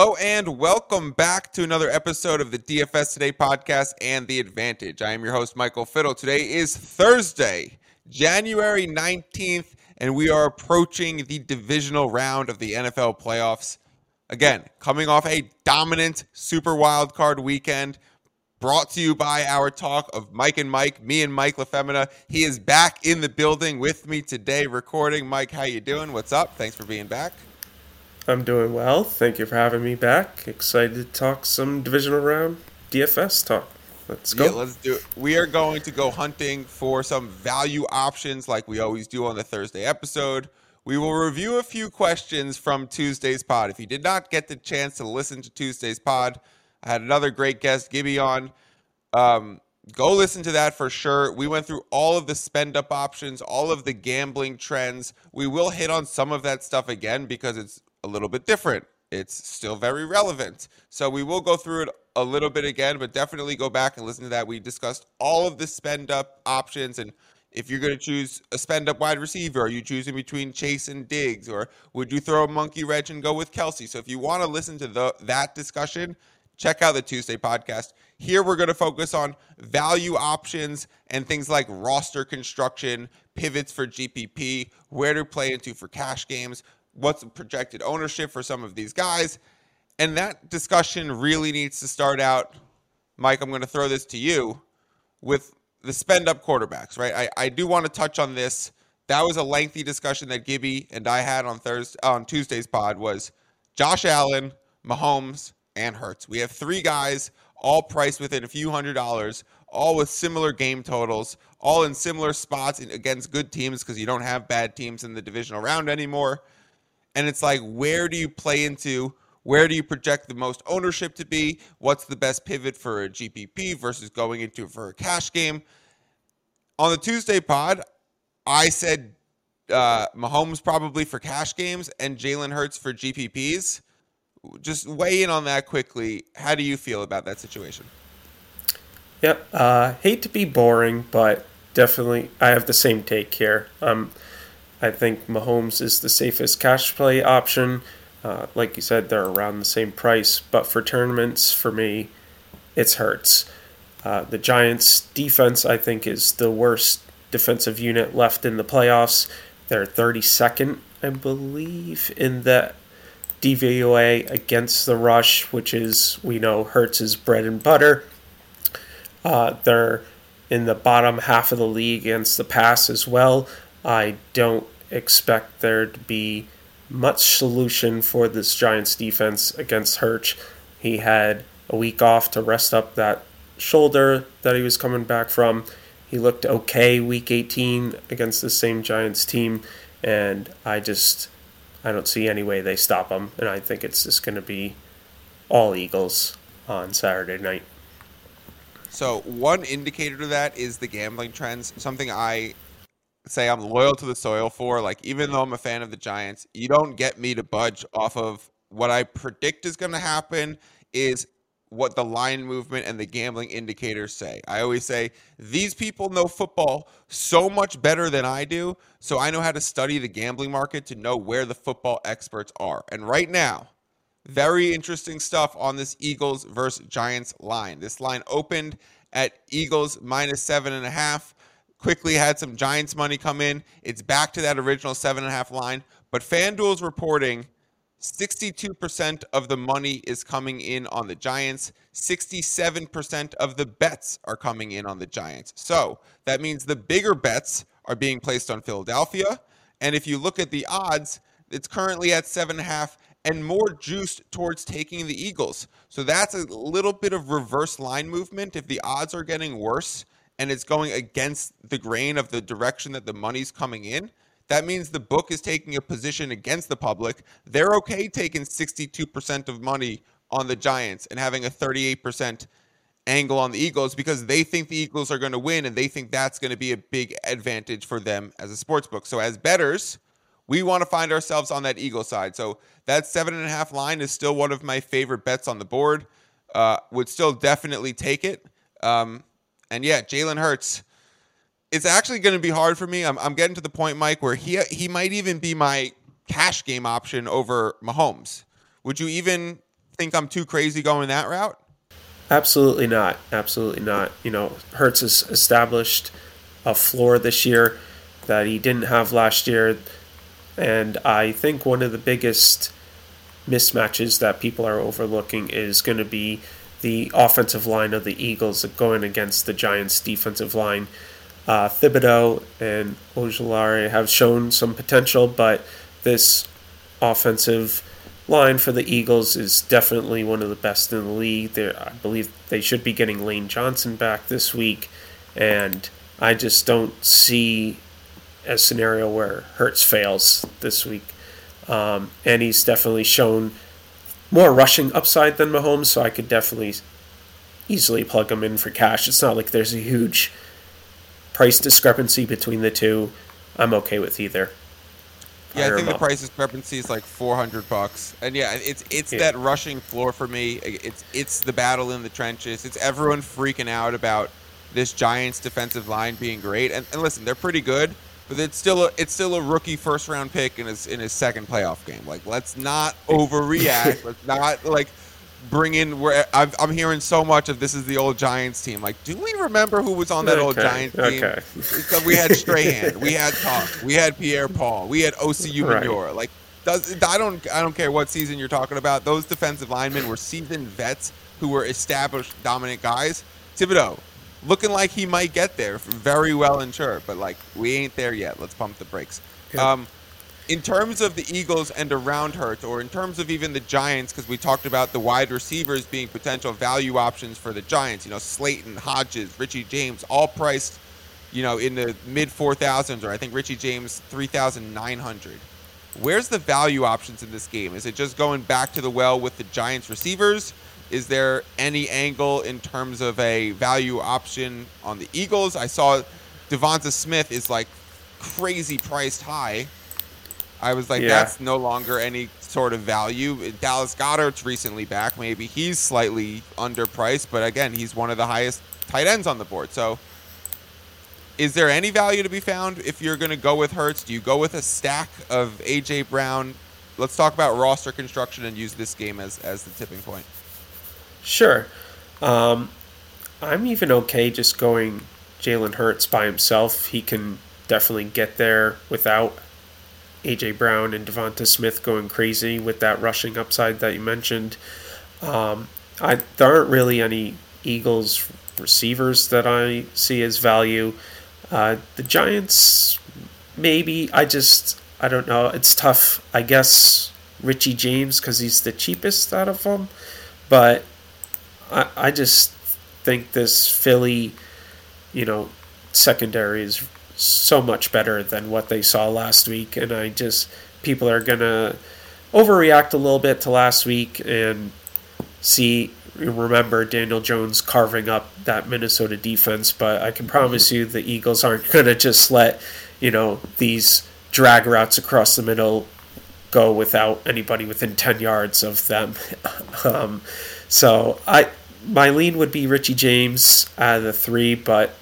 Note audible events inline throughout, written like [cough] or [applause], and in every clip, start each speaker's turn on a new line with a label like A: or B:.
A: Hello and welcome back to another episode of the DFS Today podcast and The Advantage. I am your host, Michael Fiddle. Today is Thursday, January 19th, and we are approaching the divisional round of the NFL playoffs. Again, coming off a dominant Super Wild Card weekend, brought to you by our talk of Mike and Mike, me and Mike LaFemina. He is back in the building with me today recording. Mike, how you doing? What's up? Thanks for being back.
B: I'm doing well. Thank you for having me back. Excited to talk some divisional round DFS talk. Let's go.
A: Yeah, let's do it. We are going to go hunting for some value options like we always do on the Thursday episode. We will review a few questions from Tuesday's pod. If you did not get the chance to listen to Tuesday's pod, I had another great guest, Gibby, on. Um, go listen to that for sure. We went through all of the spend up options, all of the gambling trends. We will hit on some of that stuff again because it's a little bit different. It's still very relevant. So we will go through it a little bit again, but definitely go back and listen to that. We discussed all of the spend up options and if you're going to choose a spend up wide receiver, are you choosing between Chase and Diggs, or would you throw a monkey wrench and go with Kelce? So if you want to listen to the, that discussion, check out the Tuesday podcast. Here we're going to focus on value options and things like roster construction, pivots for GPP, where to play into for cash games, what's the projected ownership for some of these guys. And that discussion really needs to start out, Mike. I'm going to throw this to you with the spend up quarterbacks, right? I, I do want to touch on this. That was a lengthy discussion that Gibby and I had on Thursday on Tuesday's pod was Josh Allen, Mahomes, and Hurts. We have three guys all priced within a few hundred dollars, all with similar game totals, all in similar spots against good teams because you don't have bad teams in the divisional round anymore. And it's like, where do you play into? Where do you project the most ownership to be? What's the best pivot for a GPP versus going into for a cash game? On the Tuesday pod, I said uh, Mahomes probably for cash games and Jalen Hurts for GPPs. Just weigh in on that quickly. How do you feel about that situation?
B: Yep. Uh, hate to be boring, but definitely I have the same take here. Um, I think Mahomes is the safest cash play option. Uh, like you said, they're around the same price, but for tournaments, for me, it's Hurts. Uh, the Giants' defense, I think, is the worst defensive unit left in the playoffs. They're 32nd, I believe, in the DVOA against the rush, which is, we know, Hurts' bread and butter. Uh, they're in the bottom half of the league against the pass as well. I don't expect there to be much solution for this Giants defense against Hurts. He had a week off to rest up that shoulder that he was coming back from. He looked okay week 18 against the same Giants team, and I just I don't see any way they stop him, and I think it's just going to be all Eagles on Saturday night.
A: So one indicator to that is the gambling trends. Something I say I'm loyal to the soil for. Like, even though I'm a fan of the Giants, you don't get me to budge off of what I predict is going to happen is what the line movement and the gambling indicators say. I always say these people know football so much better than I do, so I know how to study the gambling market to know where the football experts are. And right now, very interesting stuff on this Eagles versus Giants line. This line opened at Eagles minus seven and a half quickly had some Giants money come in. It's back to that original seven and a half line. But FanDuel is reporting 62% of the money is coming in on the Giants. 67% of the bets are coming in on the Giants. So that means the bigger bets are being placed on Philadelphia. And if you look at the odds, it's currently at seven and a half and more juiced towards taking the Eagles. So that's a little bit of reverse line movement. If the odds are getting worse, and it's going against the grain of the direction that the money's coming in, that means the book is taking a position against the public. They're okay taking 62% of money on the Giants and having a 38% angle on the Eagles because they think the Eagles are going to win and they think that's going to be a big advantage for them as a sports book. So as betters, we want to find ourselves on that Eagle side. So that seven and a half line is still one of my favorite bets on the board. Uh, would still definitely take it. Um, and yeah, Jalen Hurts. It's actually going to be hard for me. I'm, I'm getting to the point, Mike, where he he might even be my cash game option over Mahomes. Would you even think I'm too crazy going that route?
B: Absolutely not. Absolutely not. You know, Hurts has established a floor this year that he didn't have last year. And I think one of the biggest mismatches that people are overlooking is going to be the offensive line of the Eagles going against the Giants' defensive line. Uh, Thibodeaux and Ojulari have shown some potential, but this offensive line for the Eagles is definitely one of the best in the league. They're, I believe they should be getting Lane Johnson back this week, and I just don't see a scenario where Hurts fails this week. Um, and he's definitely shown more rushing upside than Mahomes, so I could definitely easily plug him in for cash. It's not like there's a huge price discrepancy between the two. I'm okay with either.
A: Yeah, I think the price discrepancy is like 400 bucks. And yeah, it's it's yeah. that rushing floor for me. It's it's the battle in the trenches. It's everyone freaking out about this Giants defensive line being great. And, and listen, they're pretty good, but it's still a, it's still a rookie first round pick in his in his second playoff game. Like let's not [laughs] overreact. let's not like bring in where i am hearing so much of this is the old Giants team. Like, do we remember who was on that okay, old Giants team? Okay. we had Strahan, we had Tuck, we had Pierre Paul, we had Osi Umenyiora. Right. Like, does I don't I don't care what season you're talking about. Those defensive linemen were seasoned vets who were established dominant guys. Thibodeaux, looking like he might get there, very well insured, but like we ain't there yet. Let's pump the brakes. Um, in terms of the Eagles and around Hurts, or in terms of even the Giants, because we talked about the wide receivers being potential value options for the Giants. You know, Slayton, Hodgins, Richie James, all priced, you know, in the mid four thousands, or I think Richie James three thousand nine hundred. Where's the value options in this game? Is it just going back to the well with the Giants receivers? Is there any angle in terms of a value option on the Eagles? I saw Devonta Smith is like crazy priced high. I was like, yeah. that's no longer any sort of value. Dallas Goedert's recently back. Maybe he's slightly underpriced, but again, he's one of the highest tight ends on the board. So, is there any value to be found if you're going to go with Hurts? Do you go with a stack of AJ Brown? Let's talk about roster construction and use this game as as the tipping point.
B: Sure. Um, I'm even okay just going Jalen Hurts by himself. He can definitely get there without AJ Brown and Devonta Smith going crazy with that rushing upside that you mentioned. Um, I there aren't really any Eagles receivers that I see as value. Uh, the Giants, maybe. I just I don't know. It's tough. I guess Richie James because he's the cheapest out of them, but I, I just think this Philly, you know, secondary is so much better than what they saw last week, and I just people are gonna overreact a little bit to last week and see remember Daniel Jones carving up that Minnesota defense, but I can promise you the Eagles aren't [laughs] gonna just let you know these drag routes across the middle go without anybody within 10 yards of them. [laughs] um, so I my lean would be Richie James out of the three, but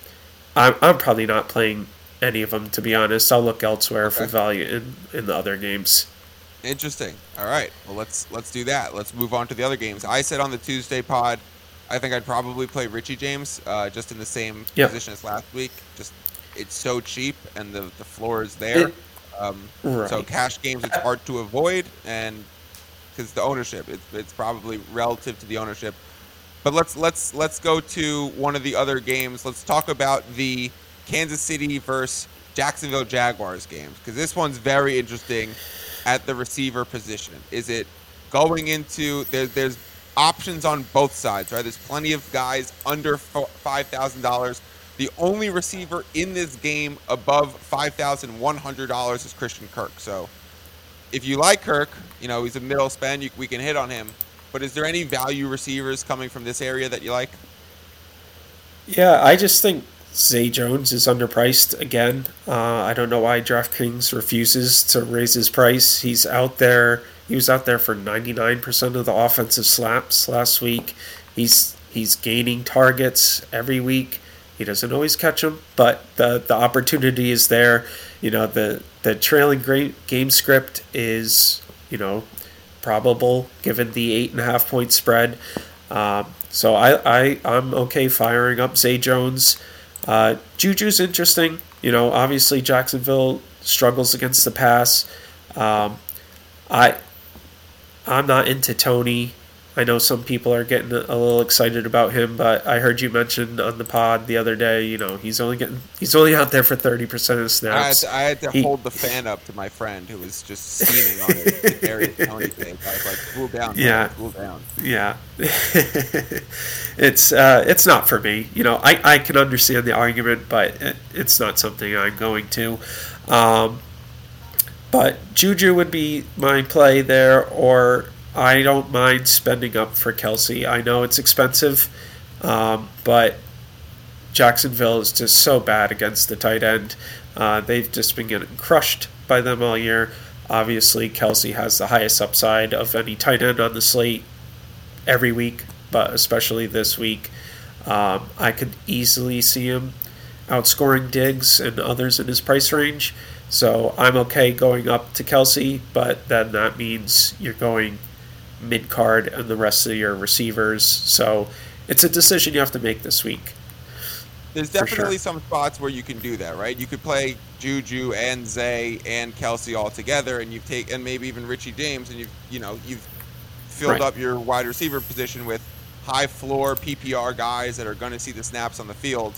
B: I'm I'm probably not playing any of them to be honest. I'll look elsewhere okay. for value in in the other games.
A: Interesting. All right. Well, let's let's do that. Let's move on to the other games. I said on the Tuesday pod, I think I'd probably play Richie James, uh, just in the same yep. position as last week. Just it's so cheap and the the floor is there. It, um, right. So cash games, it's hard to avoid, and because the ownership, it's, it's probably relative to the ownership. But let's let's let's go to one of the other games. Let's talk about the Kansas City versus Jacksonville Jaguars games because this one's very interesting at the receiver position. Is it going into there, there's options on both sides, right? There's plenty of guys under five thousand dollars. The only receiver in this game above five thousand one hundred dollars is Christian Kirk. So if you like Kirk, you know, he's a middle spend. You, we can hit on him. But is there any value receivers coming from this area that you like?
B: Yeah, I just think Zay Jones is underpriced again. Uh, I don't know why DraftKings refuses to raise his price. He's out there. He was out there for 99% of the offensive slaps last week. He's he's gaining targets every week. He doesn't always catch them, but the the opportunity is there. You know the the trailing game script is you know probable given the eight and a half point spread. Um, so I, I I'm okay firing up Zay Jones. Uh, Juju's interesting. You know, obviously Jacksonville struggles against the pass. Um, I I'm not into Toney. I know some people are getting a little excited about him, but I heard you mention on the pod the other day. You know, he's only getting he's only out there for thirty percent of snaps.
A: I had to, I had to he, hold the fan up to my friend who was just steaming on it. the Darius Toney thing. I was like, "Cool down,
B: yeah,
A: cool down."
B: Yeah, it's uh, it's not for me. You know, I I can understand the argument, but it, it's not something I'm going to. Um, but Juju would be my play there, or I don't mind spending up for Kelce. I know it's expensive, um, but Jacksonville is just so bad against the tight end. Uh, they've just been getting crushed by them all year. Obviously, Kelce has the highest upside of any tight end on the slate every week, but especially this week. Um, I could easily see him outscoring Diggs and others in his price range. So I'm okay going up to Kelce, but then that means you're going mid card and the rest of your receivers. So it's a decision you have to make this week.
A: There's definitely sure. some spots where you can do that, right? You could play Juju and Zay and Kelce all together, and you've taken and maybe even Richie James, and you've you know you've filled right. up your wide receiver position with high floor PPR guys that are going to see the snaps on the field,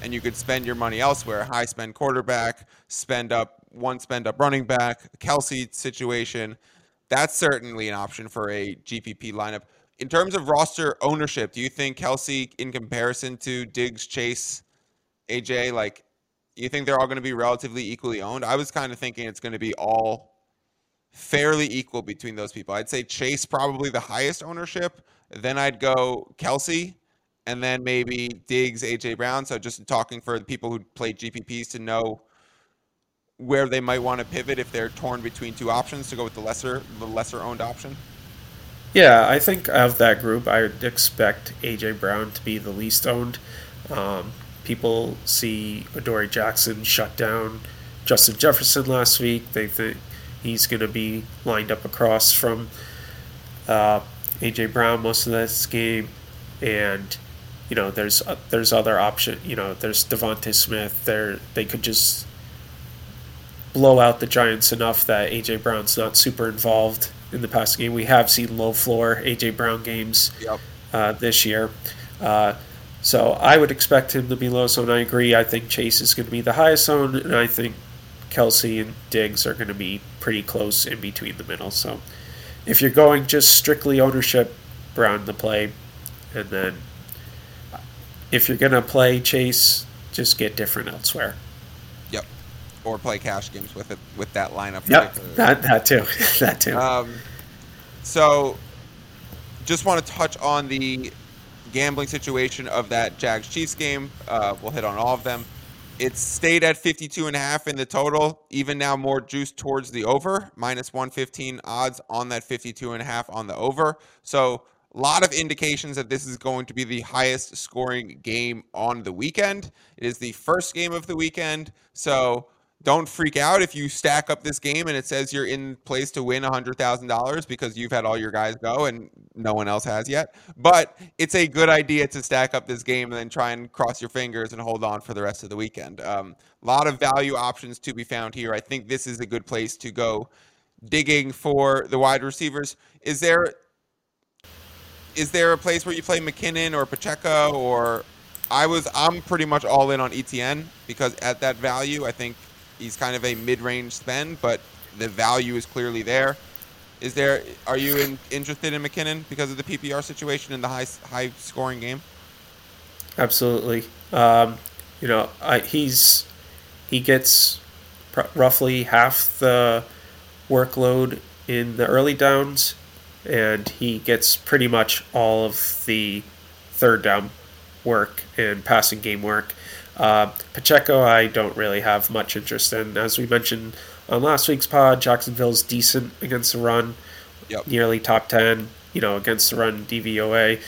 A: and you could spend your money elsewhere. High spend quarterback, spend up one spend up running back, Kelce situation that's certainly an option for a GPP lineup. In terms of roster ownership, do you think Kelce, in comparison to Diggs, Chase, AJ, like, you think they're all going to be relatively equally owned? I was kind of thinking it's going to be all fairly equal between those people. I'd say Chase probably the highest ownership. Then I'd go Kelce, and then maybe Diggs, AJ Brown. So just talking for the people who played GPPs to know where they might want to pivot if they're torn between two options to go with the lesser the lesser owned option?
B: Yeah, I think of that group, I would expect AJ Brown to be the least owned. Um, people see Adoree Jackson shut down Justin Jefferson last week. They think he's going to be lined up across from uh, AJ Brown most of this game, and you know there's uh, there's other option. You know there's DeVonta Smith. There they could just blow out the Giants enough that AJ Brown's not super involved in the passing game. We have seen low floor AJ Brown games
A: yep.
B: uh, this year. Uh, so I would expect him to be low zone. I agree. I think Chase is going to be the highest zone, and I think Kelce and Diggs are going to be pretty close in between the middle. So if you're going just strictly ownership, Brown the play, and then if you're going to play Chase, just get different elsewhere
A: or play cash games with it with that lineup.
B: Yep, that that too, [laughs] that too.
A: Um, so, just want to touch on the gambling situation of that Jags Chiefs game. Uh, we'll hit on all of them. It stayed at 52 and a half in the total, even now more juice towards the over, minus 115 odds on that 52 and a half on the over. So a lot of indications that this is going to be the highest scoring game on the weekend. It is the first game of the weekend. So don't freak out if you stack up this game and it says you're in place to win $100,000 because you've had all your guys go and no one else has yet. But it's a good idea to stack up this game and then try and cross your fingers and hold on for the rest of the weekend. A um, lot of value options to be found here. I think this is a good place to go digging for the wide receivers. Is there is there a place where you play McKinnon or Pacheco or I was I'm pretty much all in on ETN because at that value I think he's kind of a mid-range spend, but the value is clearly there. Is there? Are you in, interested in McKinnon because of the PPR situation and the high high scoring game?
B: Absolutely. Um, you know, I, he's he gets pr- roughly half the workload in the early downs, and he gets pretty much all of the third down work and passing game work. Uh, Pacheco, I don't really have much interest in. As we mentioned on last week's pod, Jacksonville's decent against the run,
A: yep.
B: nearly top 10, you know, against the run DVOA.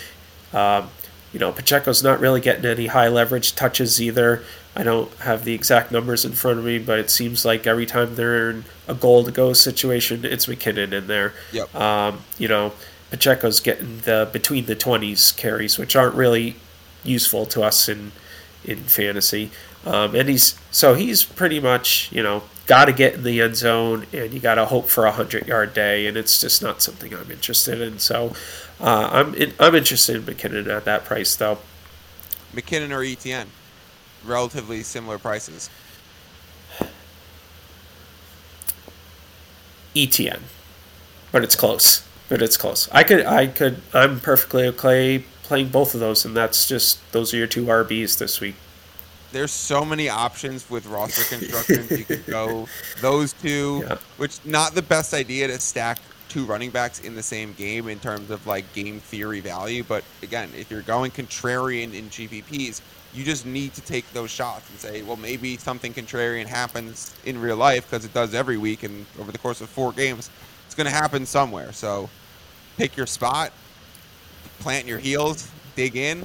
B: Um, you know, Pacheco's not really getting any high leverage touches either. I don't have the exact numbers in front of me, but it seems like every time they're in a goal to go situation, it's McKinnon in there.
A: Yep.
B: Um, you know, Pacheco's getting the between the twenties carries, which aren't really useful to us in in fantasy. Um, and he's so he's pretty much you know got to get in the end zone, and you got to hope for a hundred yard day, and it's just not something I'm interested in. So uh, I'm in, I'm interested in McKinnon at that price though.
A: McKinnon or ETN, relatively similar prices.
B: ETN, but it's close. But it's close. I could I could I'm perfectly okay playing both of those, and that's just those are your two RBs this week
A: there's so many options with roster construction. you could go [laughs] those two, yeah. which not the best idea to stack two running backs in the same game in terms of like game theory value. But again, if you're going contrarian in GPPs, you just need to take those shots and say, well, maybe something contrarian happens in real life because it does every week and over the course of four games, it's going to happen somewhere. So pick your spot, plant your heels, dig in,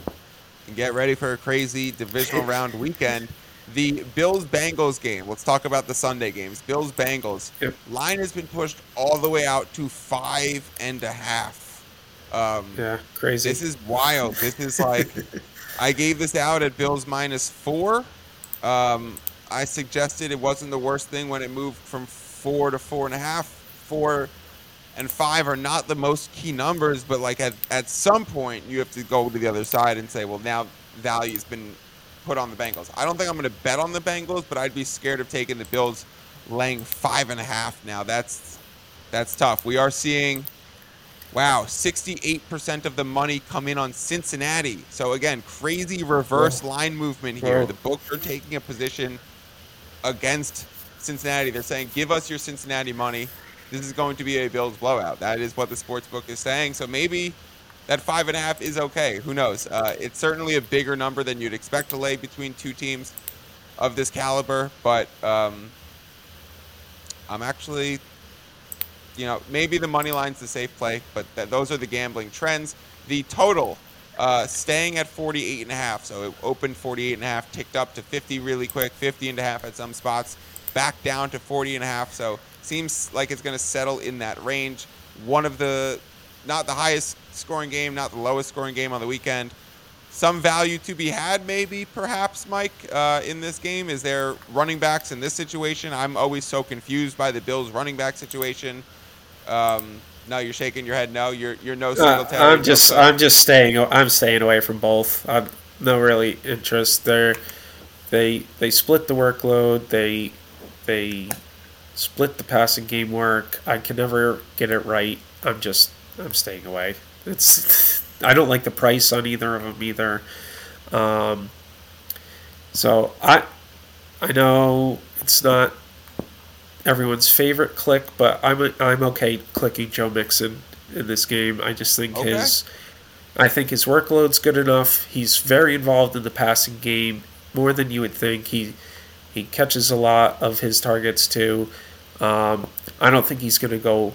A: and get ready for a crazy divisional [laughs] round weekend. The Bills Bengals game. Let's talk about the Sunday games. Bills Bengals. Yep. Line has been pushed all the way out to five and a half.
B: Um, yeah, crazy.
A: This is wild. This is like [laughs] I gave this out at Bills minus four. Um, I suggested it wasn't the worst thing when it moved from four to four and a half. Four and five are not the most key numbers, but like at, at some point you have to go to the other side and say, well, now value's been put on the Bengals. I don't think I'm going to bet on the Bengals, but I'd be scared of taking the Bills laying five and a half now. That's that's tough. We are seeing, wow, 68% of the money come in on Cincinnati. So again, crazy reverse Whoa. line movement here. Whoa. The books are taking a position against Cincinnati. They're saying, give us your Cincinnati money this is going to be a Bills blowout. That is what the sports book is saying. So maybe that five and a half is okay. Who knows? Uh, it's certainly a bigger number than you'd expect to lay between two teams of this caliber, but um, I'm actually, you know, maybe the money line's the safe play, but th- those are the gambling trends. The total uh, staying at 48 and a half. So it opened 48 and a half, ticked up to 50 really quick, 50 and a half at some spots, back down to 40 and a half. So Seems like it's going to settle in that range. One of the, not the highest scoring game, not the lowest scoring game on the weekend. Some value to be had, maybe, perhaps, Mike, uh, in this game. Is there running backs in this situation? I'm always so confused by the Bills' running back situation. Um, no, you're shaking your head. No, you're you're no
B: single. Uh, I'm just I'm just staying I'm staying away from both. I'm no really interest. They're they they split the workload. They they split the passing game work. I can never get it right. I'm just I'm staying away. It's [laughs] I don't like the price on either of them either. Um, so I I know it's not everyone's favorite click, but I'm a, I'm okay clicking Joe Mixon in this game. I just think okay. his I think his workload's good enough. He's very involved in the passing game more than you would think. He he catches a lot of his targets too. Um, I don't think he's going to go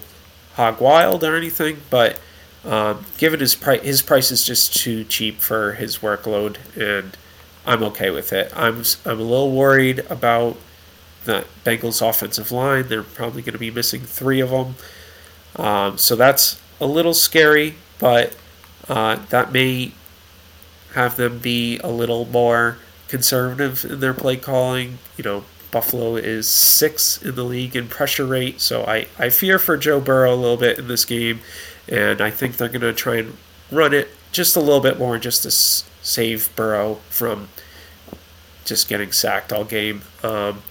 B: hog wild or anything, but um, given his price, his price is just too cheap for his workload, and I'm okay with it. I'm I'm a little worried about the Bengals' offensive line. They're probably going to be missing three of them, um, so that's a little scary. But uh, that may have them be a little more conservative in their play calling. You know, Buffalo is sixth in the league in pressure rate, so I, I fear for Joe Burrow a little bit in this game, and I think they're going to try and run it just a little bit more just to s- save Burrow from just getting sacked all game. Um,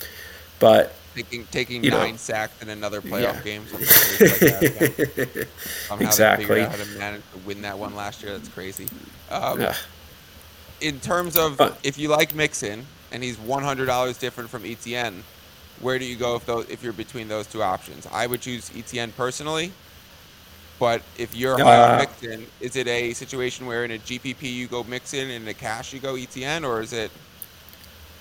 B: but
A: taking taking nine know, sacks in another playoff yeah. game. Like that, yeah. [laughs] exactly. How to manage to win that one last year? That's crazy. Um, yeah. In terms of but, if you like Mixon, and he's $100 different from ETN, where do you go if those if you're between those two options? I would choose ETN personally, but if you're uh, high on Mixon, is it a situation where in a GPP you go Mixon and in a cash you go ETN, or is it?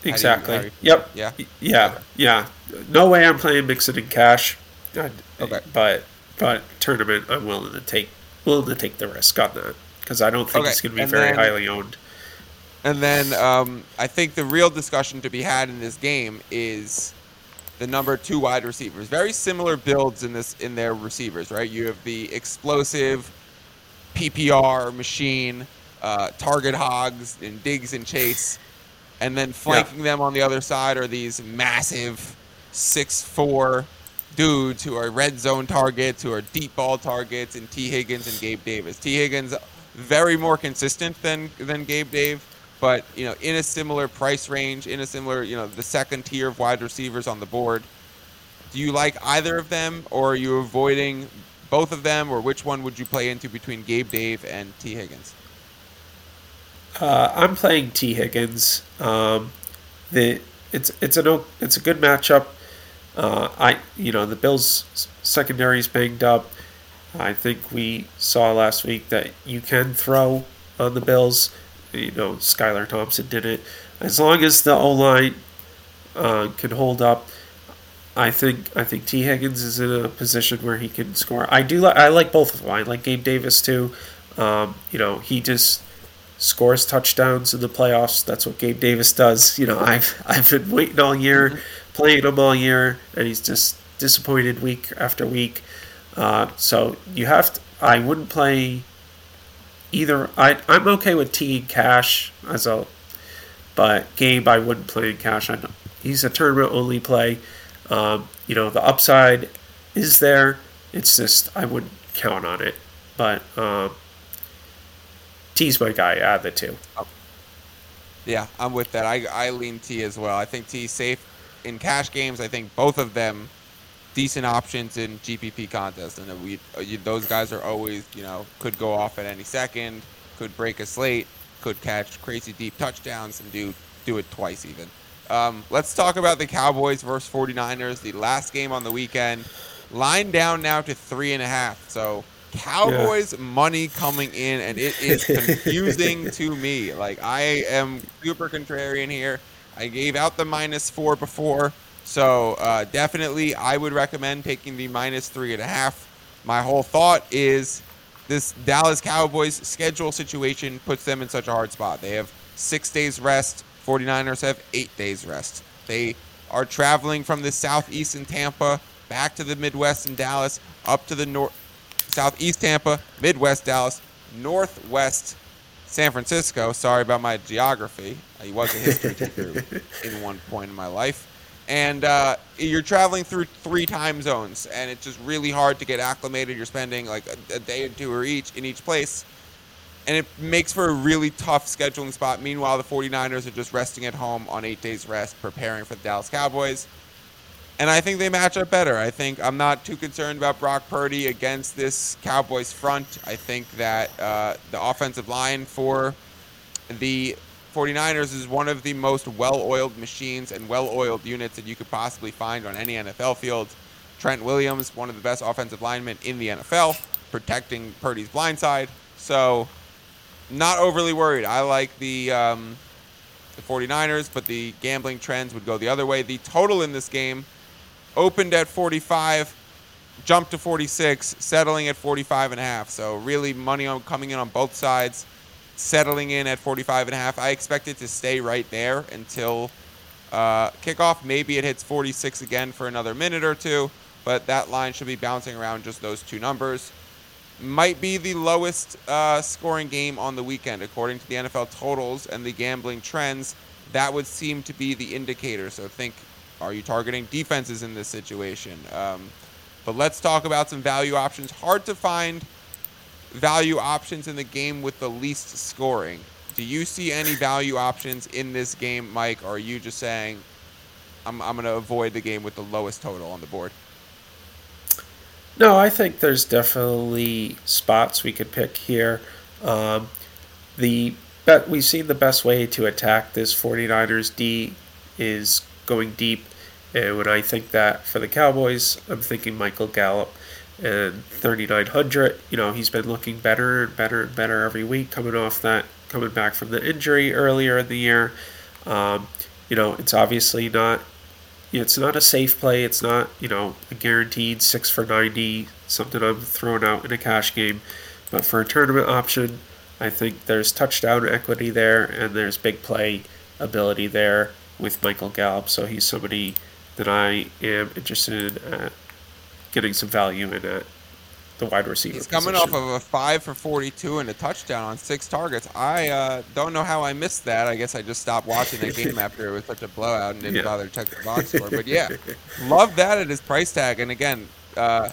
B: Exactly. You, you, yep. Yeah. Yeah. Okay. Yeah. No way I'm playing Mixon in cash. okay. But but tournament, I'm willing to take willing to take the risk on that because I don't think okay. it's going to be and very then, highly owned
A: And then um, I think the real discussion to be had in this game is the number two wide receivers. Very similar builds in this in their receivers, right? You have the explosive PPR machine, uh, target hogs and Diggs and Chase, and then flanking yeah. them on the other side are these massive six four dudes who are red zone targets, who are deep ball targets, and Tee Higgins and Gabe Davis. Tee Higgins very more consistent than than Gabe Dave, but you know in a similar price range, in a similar you know the second tier of wide receivers on the board. Do you like either of them, or are you avoiding both of them, or which one would you play into between Gabe Dave and Tee Higgins?
B: Uh, I'm playing Tee Higgins. Um, the it's it's a it's a good matchup. Uh, I you know the Bills secondary is banged up. I think we saw last week that you can throw on the Bills. You know, Skylar Thompson did it. As long as the O line uh, can hold up, I think I think Tee Higgins is in a position where he can score. I do li- I like both of them. I like Gabe Davis too. Um, you know, he just scores touchdowns in the playoffs. That's what Gabe Davis does. You know, [laughs] I've I've been waiting all year, mm-hmm. playing him all year, and he's just disappointed week after week. Uh, so you have to. I wouldn't play either. I I'm okay with T Cash as a, but Gabe I wouldn't play in Cash. I he's a tournament only play. Um, you know the upside is there. It's just I wouldn't count on it. But um, T's my guy. Add the two.
A: Yeah, I'm with that. I I lean T as well. I think T safe in cash games. I think both of them decent options in GPP contests, and we uh, those guys are always you know could go off at any second, could break a slate, could catch crazy deep touchdowns, and do do it twice even. Um, let's talk about the Cowboys versus 49ers, the last game on the weekend. Line down now to three and a half. So Cowboys yeah. money coming in, and it is confusing [laughs] to me. Like I am super contrarian here. I gave out the minus four before. So uh, definitely, I would recommend taking the minus three and a half. My whole thought is this Dallas Cowboys schedule situation puts them in such a hard spot. They have six days rest. 49ers have eight days rest. They are traveling from the southeast in Tampa back to the Midwest in Dallas, up to the north, southeast Tampa, Midwest Dallas, northwest San Francisco. Sorry about my geography. I was a history teacher [laughs] in one point in my life and uh, you're traveling through three time zones, and it's just really hard to get acclimated. You're spending like a, a, day or two or each in each place, and it makes for a really tough scheduling spot. Meanwhile, the 49ers are just resting at home on eight days rest, preparing for the Dallas Cowboys. And I think they match up better. I think I'm not too concerned about Brock Purdy against this Cowboys front. I think that uh, the offensive line for the 49ers is one of the most well-oiled machines and well-oiled units that you could possibly find on any NFL field. Trent Williams, one of the best offensive linemen in the NFL, protecting Purdy's blind side. So, not overly worried. I like the um, the 49ers, but the gambling trends would go the other way. The total in this game opened at 45, jumped to 46, settling at 45 and a half. So really money on coming in on both sides settling in at 45 and a half. I expect it to stay right there until uh, kickoff. Maybe it hits 46 again for another minute or two, but that line should be bouncing around just those two numbers. Might be the lowest uh, scoring game on the weekend, according to the NFL totals and the gambling trends. That would seem to be the indicator. So think, are you targeting defenses in this situation? Um, but let's talk about some value options. Hard to find value options in the game with the least scoring. Do you see any value options in this game, Mike, or are you just saying I'm, I'm going to avoid the game with the lowest total on the board?
B: No, I think there's definitely spots we could pick here. Um, the bet we've seen the best way to attack this 49ers D is going deep. And when I think that for the Cowboys, I'm thinking Michael Gallup and 3900 you know he's been looking better and better and better every week coming off that coming back from the injury earlier in the year. Um, you know it's obviously not it's not a safe play. It's not you know a guaranteed 6 for 90 something i'm throwing out in a cash game. But for a tournament option I think there's touchdown equity there, and there's big play ability there with Michael Gallup. So he's somebody that I am interested in uh, getting some value in at the wide receiver.
A: He's coming
B: position.
A: off of a five for 42 and a touchdown on six targets. I uh, don't know how I missed that. I guess I just stopped watching the game [laughs] after it was such a blowout and didn't
B: Yeah.
A: bother to check the box score. But yeah, [laughs] love that at his price tag. And again, uh,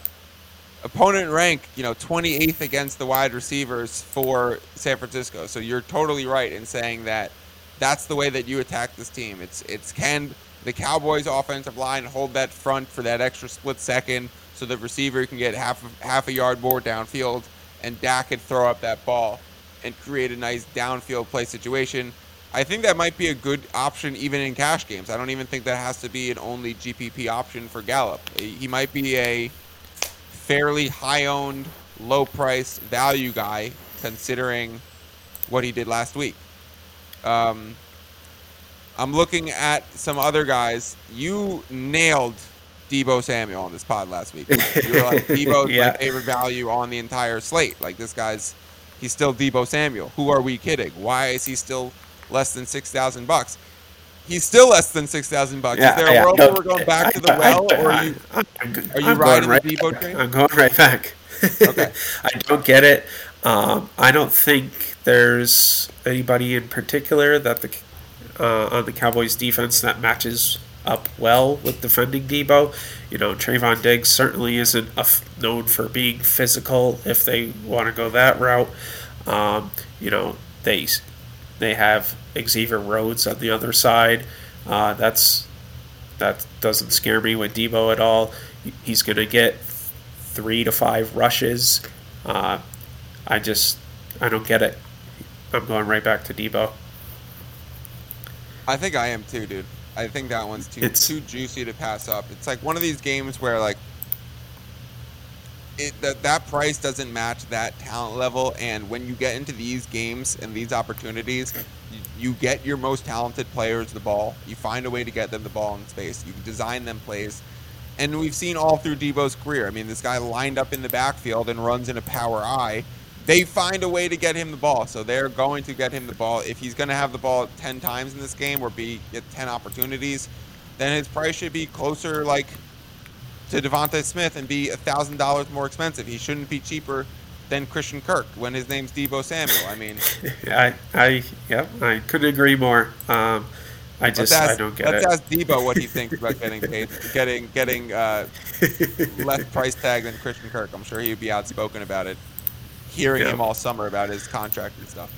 A: opponent rank, you know, 28th against the wide receivers for San Francisco. So you're totally right in saying that that's the way that you attack this team. It's it's can the Cowboys offensive line hold that front for that extra split second so the receiver can get half half a yard more downfield and Dak could throw up that ball and create a nice downfield play situation. I think that might be a good option even in cash games. I don't even think that has to be an only GPP option for Gallup. He might be a fairly high owned, low price value guy considering what he did last week. Um, I'm looking at some other guys. You nailed Deebo Samuel on this pod last week. You were like, Deebo's [laughs]
B: Yeah.
A: my favorite value on the entire slate. Like this guy's, he's still Deebo Samuel. Who are we kidding? Why is he still less than six thousand bucks? He's still less than six thousand bucks. is there a
B: yeah,
A: world
B: no,
A: where we're going back to the
B: I-
A: well,
B: I-
A: or are you? Are you
B: I'm
A: riding
B: going
A: the
B: right,
A: Deebo train?
B: I'm going right back. [laughs]
A: Okay.
B: I don't get it. Um, I don't think there's anybody in particular that the uh, on the Cowboys defense that matches up well with defending Deebo. You know, Trevon Diggs certainly isn't known for being physical if they want to go that route. Um, you know, they they have Xavier Rhodes on the other side. Uh, that's that doesn't scare me with Deebo at all. He's going to get three to five rushes. Uh, I just I don't get it. I'm going right back to Deebo.
A: I think I am too, dude. I think that one's too
B: It's-
A: too juicy to pass up. It's like one of these games where like it that that price doesn't match that talent level, and when you get into these games and these opportunities, you, you get your most talented players the ball. You find a way to get them the ball in space. You design them plays. And we've seen all through Deebo's career. I mean, this guy lined up in the backfield and runs in a power I. They find a way to get him the ball, so they're going to get him the ball. If he's going to have the ball ten times in this game or be get ten opportunities, then his price should be closer, like to Devontae Smith, and be a thousand dollars more expensive. He shouldn't be cheaper than Christian Kirk when his name's Deebo Samuel. I mean, [laughs]
B: I I yep I couldn't agree more. Um, I
A: let's
B: just
A: ask,
B: I don't get it.
A: let's ask Deebo what he thinks about [laughs] getting paid, getting getting uh, less price tag than Christian Kirk. I'm sure he'd be outspoken about it. Hearing
B: Yeah.
A: him all summer about his contract and stuff.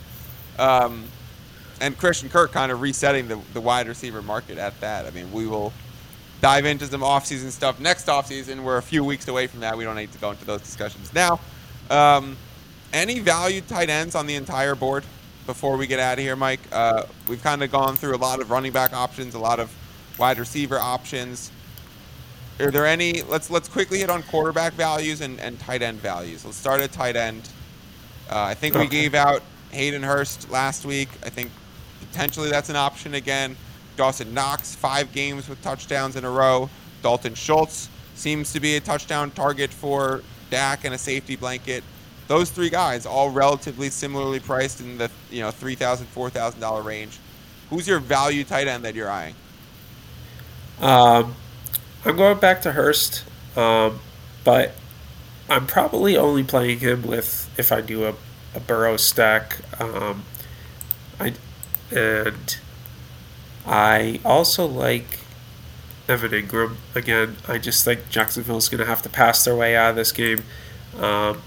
A: Um, and Christian Kirk kind of resetting the, the wide receiver market at that. I mean, we will dive into some offseason stuff next offseason. We're a few weeks away from that. We don't need to go into those discussions now. Um, any valued tight ends on the entire board before we get out of here, Mike? Uh, we've kind of gone through a lot of running back options, a lot of wide receiver options. Are there any? Let's let's quickly hit on quarterback values and, and tight end values. Let's start at tight end. Uh, I think we gave out Hayden Hurst last week. I think potentially that's an option again. Dawson Knox, five games with touchdowns in a row. Dalton Schultz seems to be a touchdown target for Dak and a safety blanket. Those three guys, all relatively similarly priced in the you know three thousand, four thousand dollar range. Who's your value tight end that you're eyeing?
B: Um, I'm going back to Hurst, um, but I'm probably only playing him with if I do a, a Burrow stack. Um, I and I also like Evan Engram again. I just think Jacksonville's going to have to pass their way out of this game, um,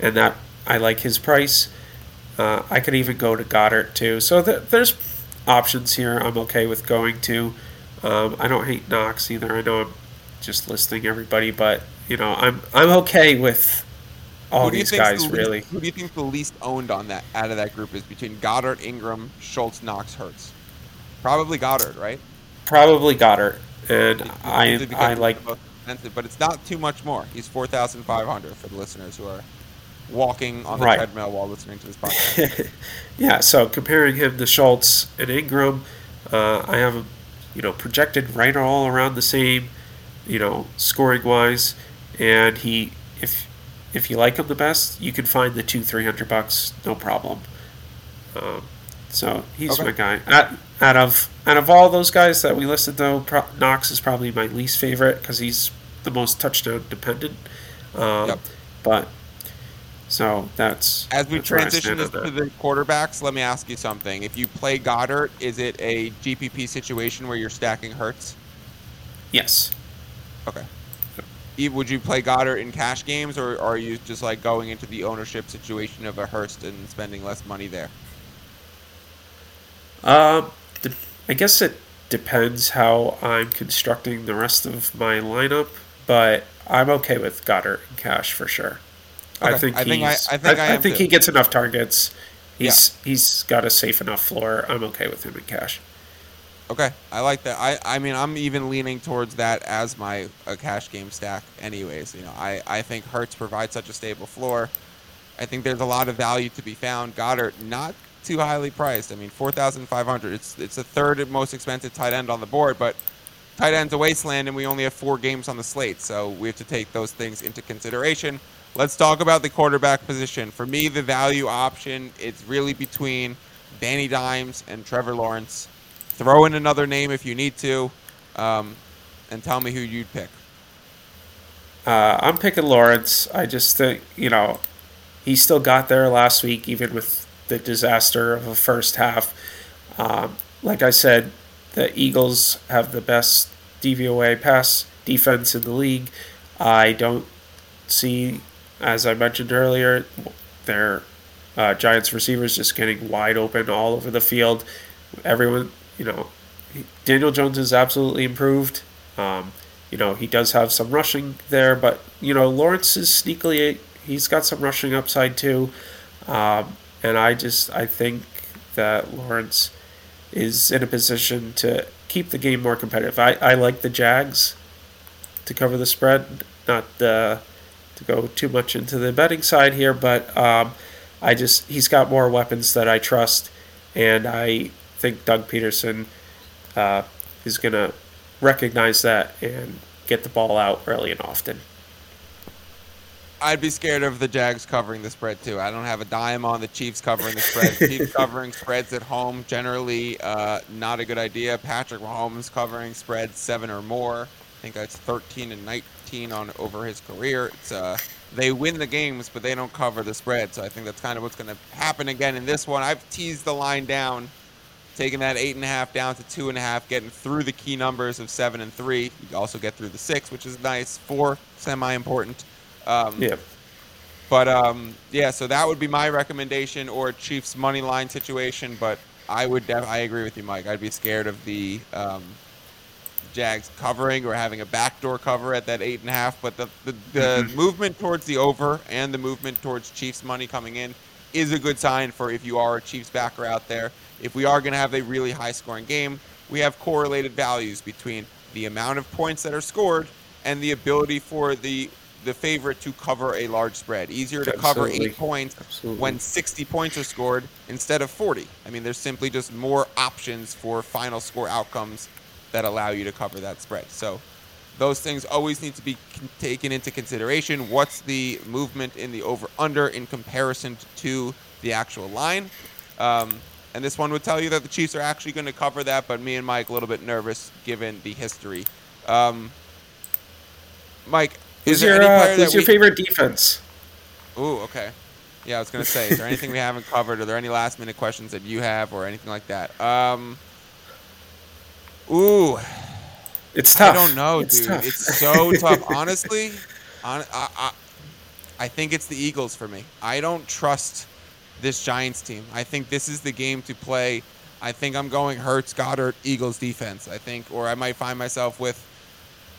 B: and that I like his price. Uh, I could even go to Goedert too. So th- there's options here. I'm okay with going to. Um, I don't hate Knox either. I know I'm just listing everybody, but you know I'm I'm okay with all these guys
A: the least-
B: really.
A: Who do you think the least owned on that out of that group is between Goedert, Engram, Schultz, Knox, Hurst? Probably Goedert, right?
B: Probably Goedert, and I I like
A: the most expensive, but it's not too much more. He's four thousand five hundred for the listeners who are walking on the
B: Right.
A: treadmill while listening to this [laughs] podcast.
B: yeah. So comparing him to Schultz and Engram, uh, I have him, you know, projected right all around the same, you know, scoring wise, and he if if you like him the best, you can find the two three hundred bucks, no problem. Um, so he's
A: Okay.
B: my guy. Out, out of out of all those guys that we listed, though, Pro- Knox is probably my least favorite because he's the most touchdown dependent. Um,
A: Yep.
B: But so that's
A: As we
B: that's
A: transition this to the quarterbacks, let me ask you something. If you play Goedert, is it a GPP situation where you're stacking Hurts?
B: yes.
A: Okay. Would you play Goedert in cash games, or are you just like going into the ownership situation of a Hurst and spending less money there?
B: Uh, De- I guess it depends how I'm constructing the rest of my lineup, but I'm okay with Goedert in Cash for sure. I think
A: I think I- I think I am
B: think he gets enough targets. He's he's got a safe enough floor. I'm okay with him in Cash.
A: Okay, I like that. I, I mean, I'm even leaning towards that as my a cash game stack. Anyways, you know, I, I think Hurts provides such a stable floor. I think there's a lot of value to be found. Goedert not too highly priced. I mean, four thousand five hundred. It's it's the third most expensive tight end on the board, but tight end's a wasteland, and we only have four games on the slate, so we have to take those things into consideration. Let's talk about the quarterback position. For me, the value option it's really between Danny Dimes and Trevor Lawrence. Throw in another name if you need to, um, and tell me who you'd pick.
B: Uh, I'm picking Lawrence. I just think you know he still got there last week, even with the disaster of a first half. Um, like I said, the Eagles have the best DVOA pass defense in the league. I don't see, as I mentioned earlier, their uh, Giants receivers just getting wide open all over the field. Everyone, you know, Daniel Jones is absolutely improved. Um, you know, he does have some rushing there, but you know, Lawrence is sneakily he's got some rushing upside too. Um, and I just I think that Lawrence is in a position to keep the game more competitive. I, I like the Jags to cover the spread, not uh, to go too much into the betting side here, but um, I just he's got more weapons that I trust, and I think Doug Pederson uh, is gonna recognize that and get the ball out early and often.
A: I'd be scared of the Jags covering the spread too. I don't have a dime on the Chiefs covering the spread. [laughs] Chiefs covering spreads at home generally uh, not a good idea. Patrick Mahomes covering spreads seven or more. I think that's 13 and 19 on over his career. It's uh, they win the games, but they don't cover the spread. So I think that's kind of what's going to happen again in this one. I've teased the line down, taking that eight and a half down to two and a half, getting through the key numbers of seven and three. You also get through the six, which is nice. Four semi important. Um,
B: Yeah.
A: but um, yeah, so that would be my recommendation or Chiefs money line situation. But I would, def- I agree with you, Mike. I'd be scared of the um, Jags covering or having a backdoor cover at that eight and a half. But the the, the movement towards the over and the movement towards Chiefs money coming in is a good sign for if you are a Chiefs backer out there. If we are going to have a really high scoring game, we have correlated values between the amount of points that are scored and the ability for the the favorite to cover a large spread. Easier to cover eight points
B: Absolutely.
A: when 60 points are scored instead of 40. I mean, there's simply just more options for final score outcomes that allow you to cover that spread. So those things always need to be taken into consideration. What's the movement in the over under in comparison to the actual line? Um, and this one would tell you that the Chiefs are actually going to cover that, but me and Mike a little bit nervous given the history. Um, Mike,
B: Who's
A: is there
B: your
A: any
B: uh, who's your
A: we-
B: favorite defense?
A: Ooh, okay. Yeah, I was gonna say, is there anything we haven't covered? Are there any last minute questions that you have, or anything like that? Um. Ooh,
B: It's tough.
A: I don't know,
B: It's
A: dude.
B: tough.
A: It's so [laughs] tough. Honestly, on, I, I, I think it's the Eagles for me. I don't trust this Giants team. I think this is the game to play. I think I'm going Hurts, Goedert, Eagles defense. I think, or I might find myself with,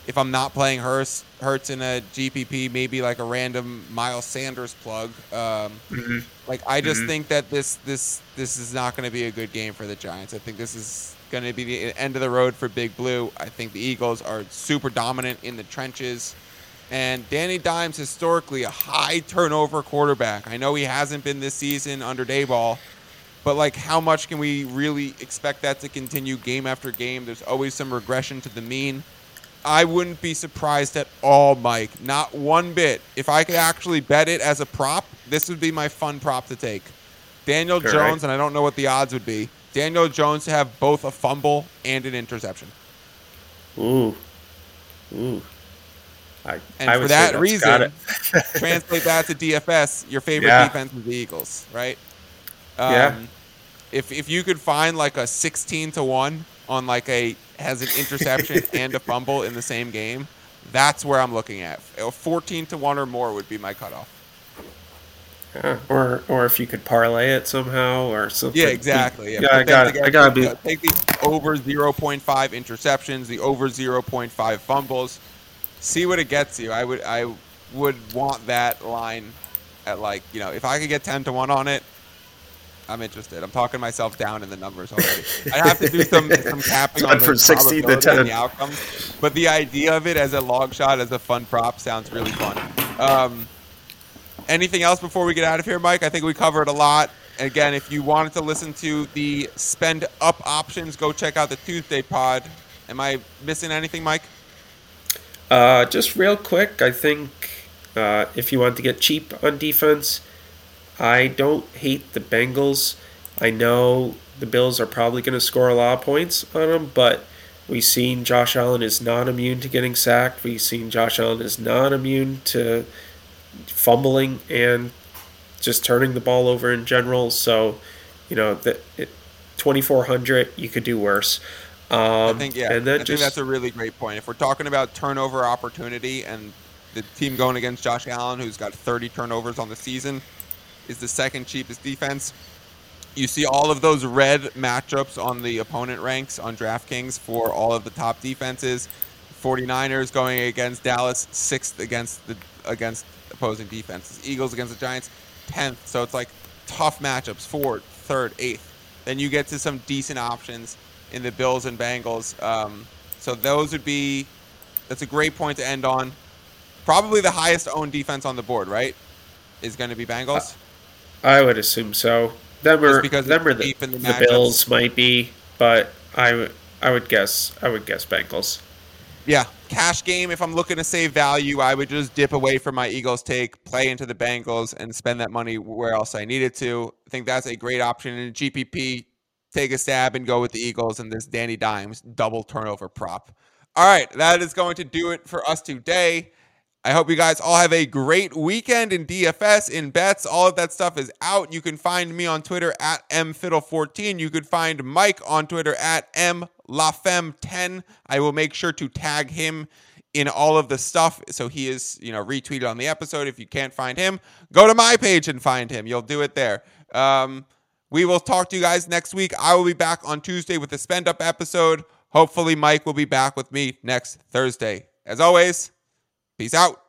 A: if I'm not playing Hurts, Hurts in a GPP, maybe like a random Miles Sanders plug. Um,
B: Mhm.
A: like I just
B: Mhm.
A: think that this this this is not going to be a good game for the Giants. I think this is going to be the end of the road for Big Blue. I think the Eagles are super dominant in the trenches. And Danny Dimes historically a high turnover quarterback. I know he hasn't been this season under Daboll, but like how much can we really expect that to continue game after game? There's always some regression to the mean. I wouldn't be surprised at all, Mike. Not one bit. If I could actually bet it as a prop, this would be my fun prop to take. Daniel
B: All
A: Jones,
B: right.
A: and I don't know what the odds would be. Daniel Jones to have both a fumble and an interception.
B: Ooh, ooh. I,
A: And
B: I
A: for that reason. [laughs] Translate that to DFS. Your favorite
B: Yeah.
A: defense is the Eagles, right? Um,
B: Yeah.
A: If if you could find like a sixteen to one on like a has an interception [laughs] and a fumble in the same game, that's where I'm looking at. A Fourteen to one or more would be my cutoff.
B: Yeah, or or if you could parlay it somehow or something.
A: Yeah, exactly. Yeah,
B: Yeah, I got. I gotta be.
A: Uh, Take the over 0.5 interceptions, the over 0.5 fumbles. See what it gets you. I would I would want that line at like you know if I could get 10 to one on it, I'm interested. I'm talking myself down in the numbers already. I have to do some [laughs] some capping on
B: from 16 to
A: probability and
B: 10.
A: the outcomes. But the idea of it as a long shot, as a fun prop, sounds really fun. Um, anything else before we get out of here, Mike? I think we covered a lot. Again, if you wanted to listen to the spend up options, go check out the Tuesday pod. Am I missing anything, Mike?
B: Uh, just real quick, I think uh, if you want to get cheap on defense, I don't hate the Bengals. I know the Bills are probably going to score a lot of points on them, but we've seen Josh Allen is not immune to getting sacked. We've seen Josh Allen is not immune to fumbling and just turning the ball over in general. So, you know, that it, 2400, you could do worse. Um,
A: I think yeah.
B: and then
A: I think that's a really great point. If we're talking about turnover opportunity and the team going against Josh Allen, who's got 30 turnovers on the season, is the second cheapest defense. You see all of those red matchups on the opponent ranks on DraftKings for all of the top defenses. 49ers going against Dallas, sixth against the against opposing defenses. Eagles against the Giants, 10th. So it's like tough matchups, fourth, third, eighth. Then you get to some decent options in the Bills and Bengals. Um, so those would be that's a great point to end on. Probably the highest owned defense on the board, right? Is going to be Bengals.
B: I would assume so.
A: Just because
B: or the,
A: the
B: the. Bills might be, but I would I would guess I would guess Bengals.
A: Yeah, cash game. If I'm looking to save value, I would just dip away from my Eagles take, play into the Bengals, and spend that money where else I needed to. I think that's a great option in GPP. Take a stab and go with the Eagles and this Danny Dimes double turnover prop. All right, that is going to do it for us today. I hope you guys all have a great weekend in DFS, in bets. All of that stuff is out. You can find me on Twitter at mfiddle14. You could find Mike on Twitter at mlafem10. I will make sure to tag him in all of the stuff so he is, you know, retweeted on the episode. If you can't find him, go to my page and find him. You'll do it there. Um, we will talk to you guys next week. I will be back on Tuesday with the spend up episode. Hopefully, Mike will be back with me next Thursday. As always, Peace out.